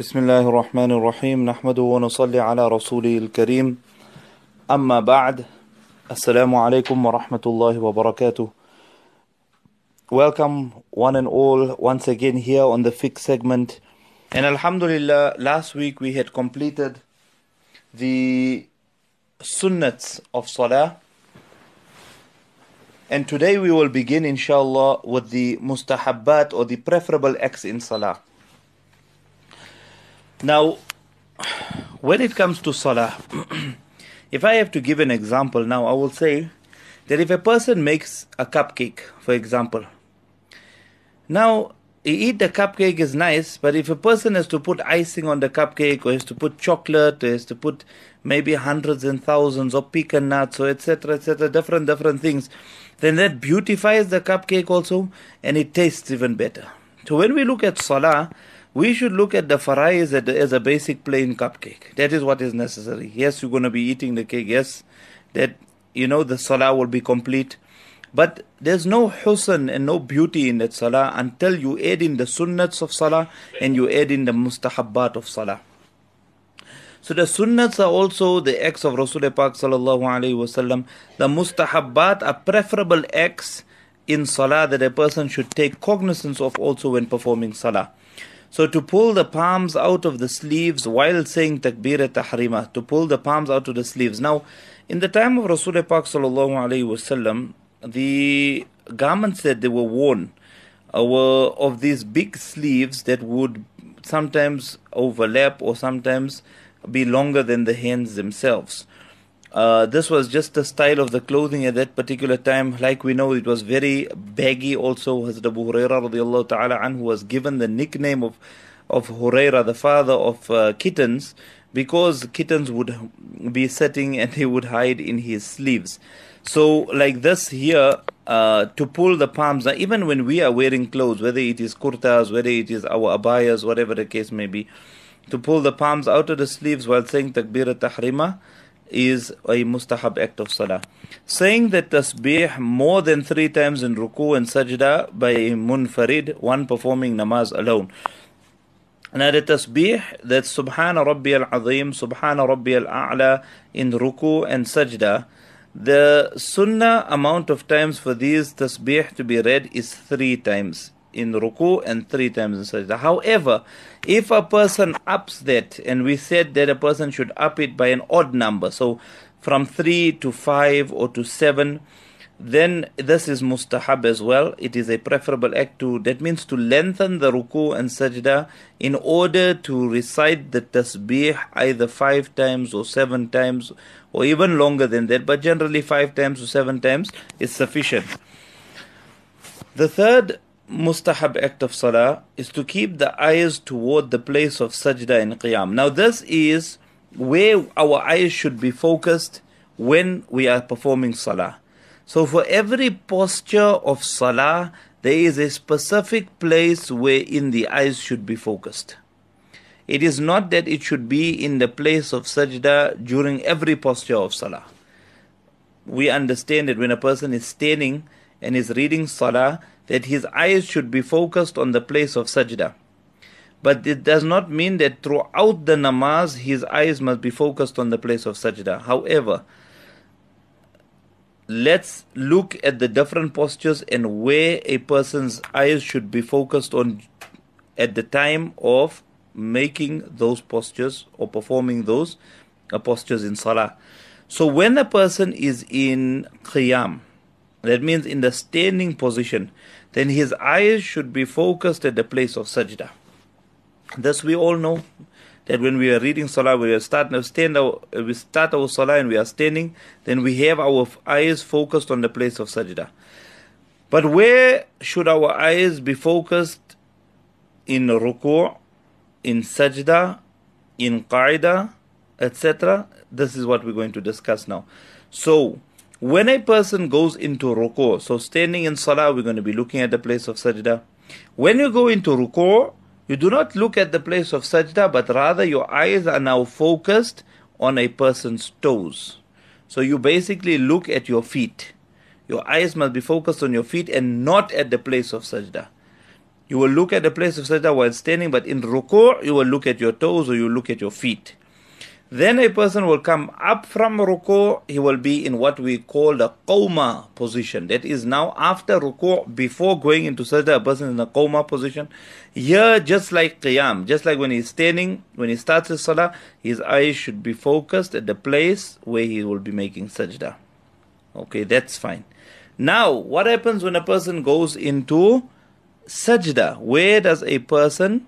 بسم الله الرحمن الرحيم نحمده ونصلي على رسوله الكريم أما بعد السلام عليكم ورحمة الله وبركاته Welcome one and all once again here on the fixed segment and Alhamdulillah last week we had completed the sunnats of Salah and today we will begin inshallah with the mustahabbat or the preferable acts in Salah Now, when it comes to salah, if I have to give an example now, I will say that if a person makes a cupcake, for example, now he eat the cupcake is nice, but if a person has to put icing on the cupcake or has to put chocolate, or has to put maybe hundreds and thousands of pecan nuts or etc. etc. different different things, then that beautifies the cupcake also and it tastes even better. So when we look at salah, we should look at the farai as a, as a basic plain cupcake. That is what is necessary. Yes, you're going to be eating the cake. Yes, that you know the salah will be complete. But there's no husn and no beauty in that salah until you add in the sunnats of salah and you add in the mustahabbat of salah. So the sunnats are also the acts of Rasulullah Pak sallallahu wasallam. The mustahabbat are preferable acts in salah that a person should take cognizance of also when performing salah. So to pull the palms out of the sleeves while saying takbir tahrima, to pull the palms out of the sleeves. Now, in the time of Rasulullah sallallahu alaihi wasallam, the garments that they were worn uh, were of these big sleeves that would sometimes overlap or sometimes be longer than the hands themselves. Uh, this was just the style of the clothing at that particular time. Like we know, it was very baggy. Also, Hazrat Abu Huraira radiallahu ta'ala anhu was given the nickname of Abu Huraira, the father of uh, kittens, because kittens would be sitting and he would hide in his sleeves. So, like this here, uh, to pull the palms, even when we are wearing clothes, whether it is kurtas, whether it is our abayas, whatever the case may be, to pull the palms out of the sleeves while saying takbir tahrima is a mustahab act of salah. Saying that tasbih more than three times in ruku and sajda by a munfarid, one performing namaz alone. Now the tasbih, that's subhana rabbi al-azim, subhana rabbi al-a'la in ruku and sajda. The sunnah amount of times for these tasbih to be read is three times in ruku and three times in sajda. However, if a person ups that, and we said that a person should up it by an odd number, so from three to five or to seven, then this is mustahab as well. It is a preferable act to, that means to lengthen the ruku and sajda in order to recite the tasbih either five times or seven times or even longer than that, but generally five times or seven times is sufficient. The third mustahab act of salah is to keep the eyes toward the place of sajda and qiyam. Now, this is where our eyes should be focused when we are performing salah. So, for every posture of salah, there is a specific place wherein the eyes should be focused. It is not that it should be in the place of sajda during every posture of salah. We understand that when a person is standing and is reading salah, that his eyes should be focused on the place of sajda. But it does not mean that throughout the namaz his eyes must be focused on the place of sajda. However, let's look at the different postures and where a person's eyes should be focused on at the time of making those postures or performing those uh, postures in salah. So when a person is in qiyam, that means in the standing position, then his eyes should be focused at the place of sajda. Thus, we all know that when we are reading salah, we are starting stand our, we start our salah and we are standing, then we have our eyes focused on the place of sajda. But where should our eyes be focused in ruku', in sajda, in qaida, etc.? This is what we're going to discuss now. So, when a person goes into ruku, so standing in salah, we're going to be looking at the place of sajda. When you go into ruku, you do not look at the place of sajda, but rather your eyes are now focused on a person's toes. So you basically look at your feet. Your eyes must be focused on your feet and not at the place of sajda. you will look at the place of sajda while standing, but in ruku' you will look at your toes or you look at your feet. Then a person will come up from ruku, he will be in what we call the qawma position. That is now after ruku, before going into sajda, a person is in a qawma position. Here, just like qiyam, just like when he's standing, when he starts his salah, his eyes should be focused at the place where he will be making sajda. Okay, that's fine. Now, what happens when a person goes into sajda? Where does a person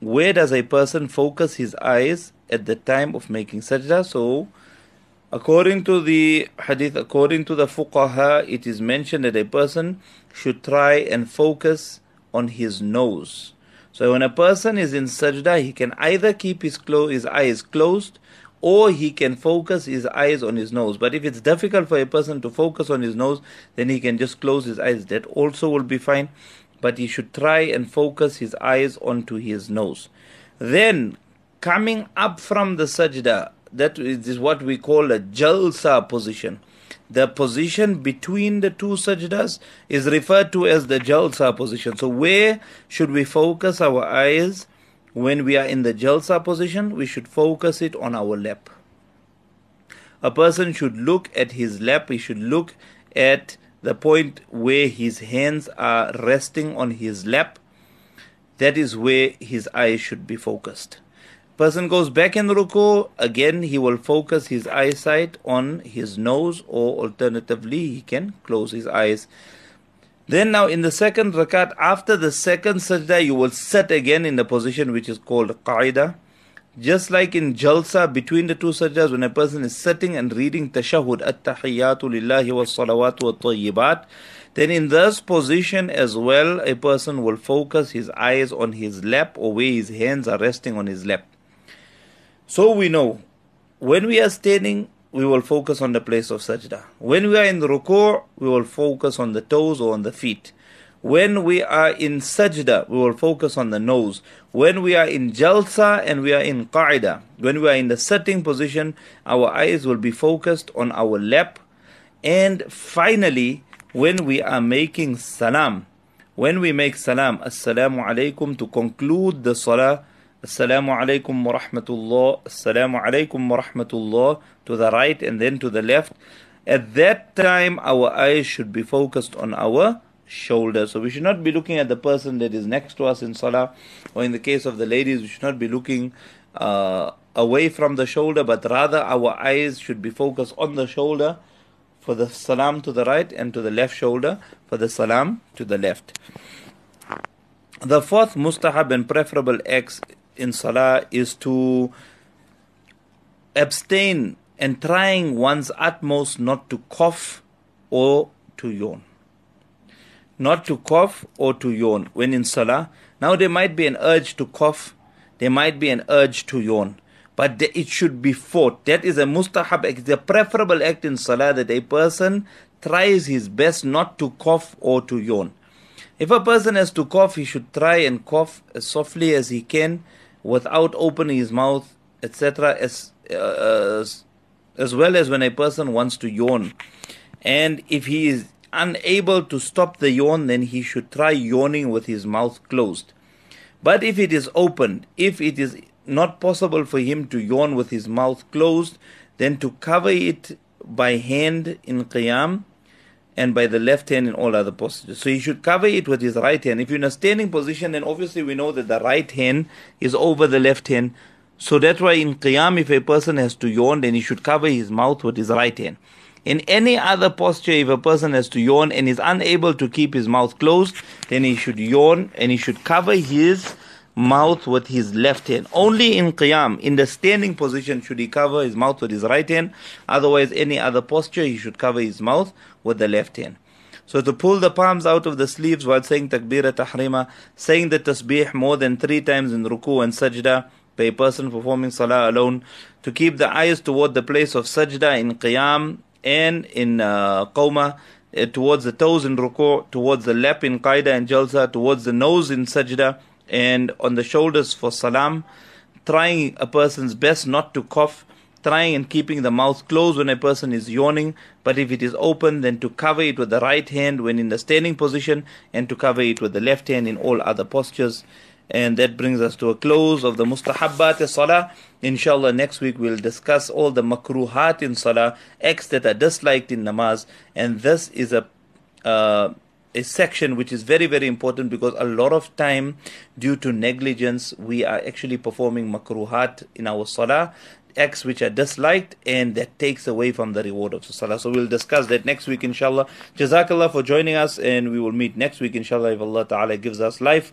where does a person focus his eyes at the time of making sajda? So, according to the hadith, according to the fuqaha, it is mentioned that a person should try and focus on his nose. So, when a person is in sajda, he can either keep his, clo- his eyes closed or he can focus his eyes on his nose. But if it's difficult for a person to focus on his nose, then he can just close his eyes. That also will be fine. But he should try and focus his eyes onto his nose. Then, coming up from the sajda, that is what we call a jalsa position. The position between the two sajdas is referred to as the jalsa position. So, where should we focus our eyes? when we are in the jalsa position, we should focus it on our lap. A person should look at his lap, he should look at the point where his hands are resting on his lap. That is where his eyes should be focused. Person goes back in ruku, again he will focus his eyesight on his nose, or alternatively, he can close his eyes then now in the second rakat, after the second sajda, you will sit again in the position which is called qaida. Just like in jalsa, between the two sajdas, when a person is sitting and reading tashahud, at-tahiyyatu lillahi wa salawatu wa tayyibat, then in this position as well, a person will focus his eyes on his lap or where his hands are resting on his lap. So we know, when we are standing, we will focus on the place of sajda. When we are in the ruku', we will focus on the toes or on the feet. When we are in sajda, we will focus on the nose. When we are in jalsa and we are in qaida, when we are in the sitting position, our eyes will be focused on our lap. And finally, when we are making salam, when we make salam, assalamu alaikum, to conclude the salah, Assalamu alaikum wa rahmatullah. Assalamu alaikum wa rahmatullah to the right and then to the left. At that time, our eyes should be focused on our shoulder. So we should not be looking at the person that is next to us in salah, or in the case of the ladies, we should not be looking uh, away from the shoulder, but rather our eyes should be focused on the shoulder for the salam to the right and to the left shoulder for the salam to the left. The fourth mustahab and preferable acts in salah is to abstain and trying one's utmost not to cough or to yawn. Not to cough or to yawn when in salah. Now there might be an urge to cough, there might be an urge to yawn, but it should be fought. That is a mustahab act, a preferable act in salah that a person tries his best not to cough or to yawn. If a person has to cough, he should try and cough as softly as he can without opening his mouth, etc., as, uh, as, as well as when a person wants to yawn. And if he is unable to stop the yawn, then he should try yawning with his mouth closed. But if it is open, if it is not possible for him to yawn with his mouth closed, then to cover it by hand in qiyam and by the left hand in all other postures. So he should cover it with his right hand. If you're in a standing position, then obviously we know that the right hand is over the left hand. So that's why in qiyam, if a person has to yawn, then he should cover his mouth with his right hand. In any other posture, if a person has to yawn and is unable to keep his mouth closed, then he should yawn and he should cover his mouth with his left hand. Only in qiyam, in the standing position, should he cover his mouth with his right hand. Otherwise, any other posture, he should cover his mouth with the left hand. So to pull the palms out of the sleeves while saying takbira tahrima, saying the tasbih more than three times in ruku and sajda, by a person performing salah alone, to keep the eyes toward the place of sajda in qiyam and in uh, uh, towards the toes in ruku, towards the lap in qaida and jalsa, towards the nose in sajda, and on the shoulders for salam, trying a person's best not to cough trying and keeping the mouth closed when a person is yawning, but if it is open, then to cover it with the right hand when in the standing position, and to cover it with the left hand in all other postures. And that brings us to a close of the mustahabbat salah. Inshallah, next week we'll discuss all the makruhat in salah, acts that are disliked in namaz, and this is a uh, a section which is very very important because a lot of time due to negligence we are actually performing makruhat in our salah acts which are disliked and that takes away from the reward of the salah. So we'll discuss that next week inshallah. Jazakallah for joining us and we will meet next week inshallah if Allah Ta'ala gives us life.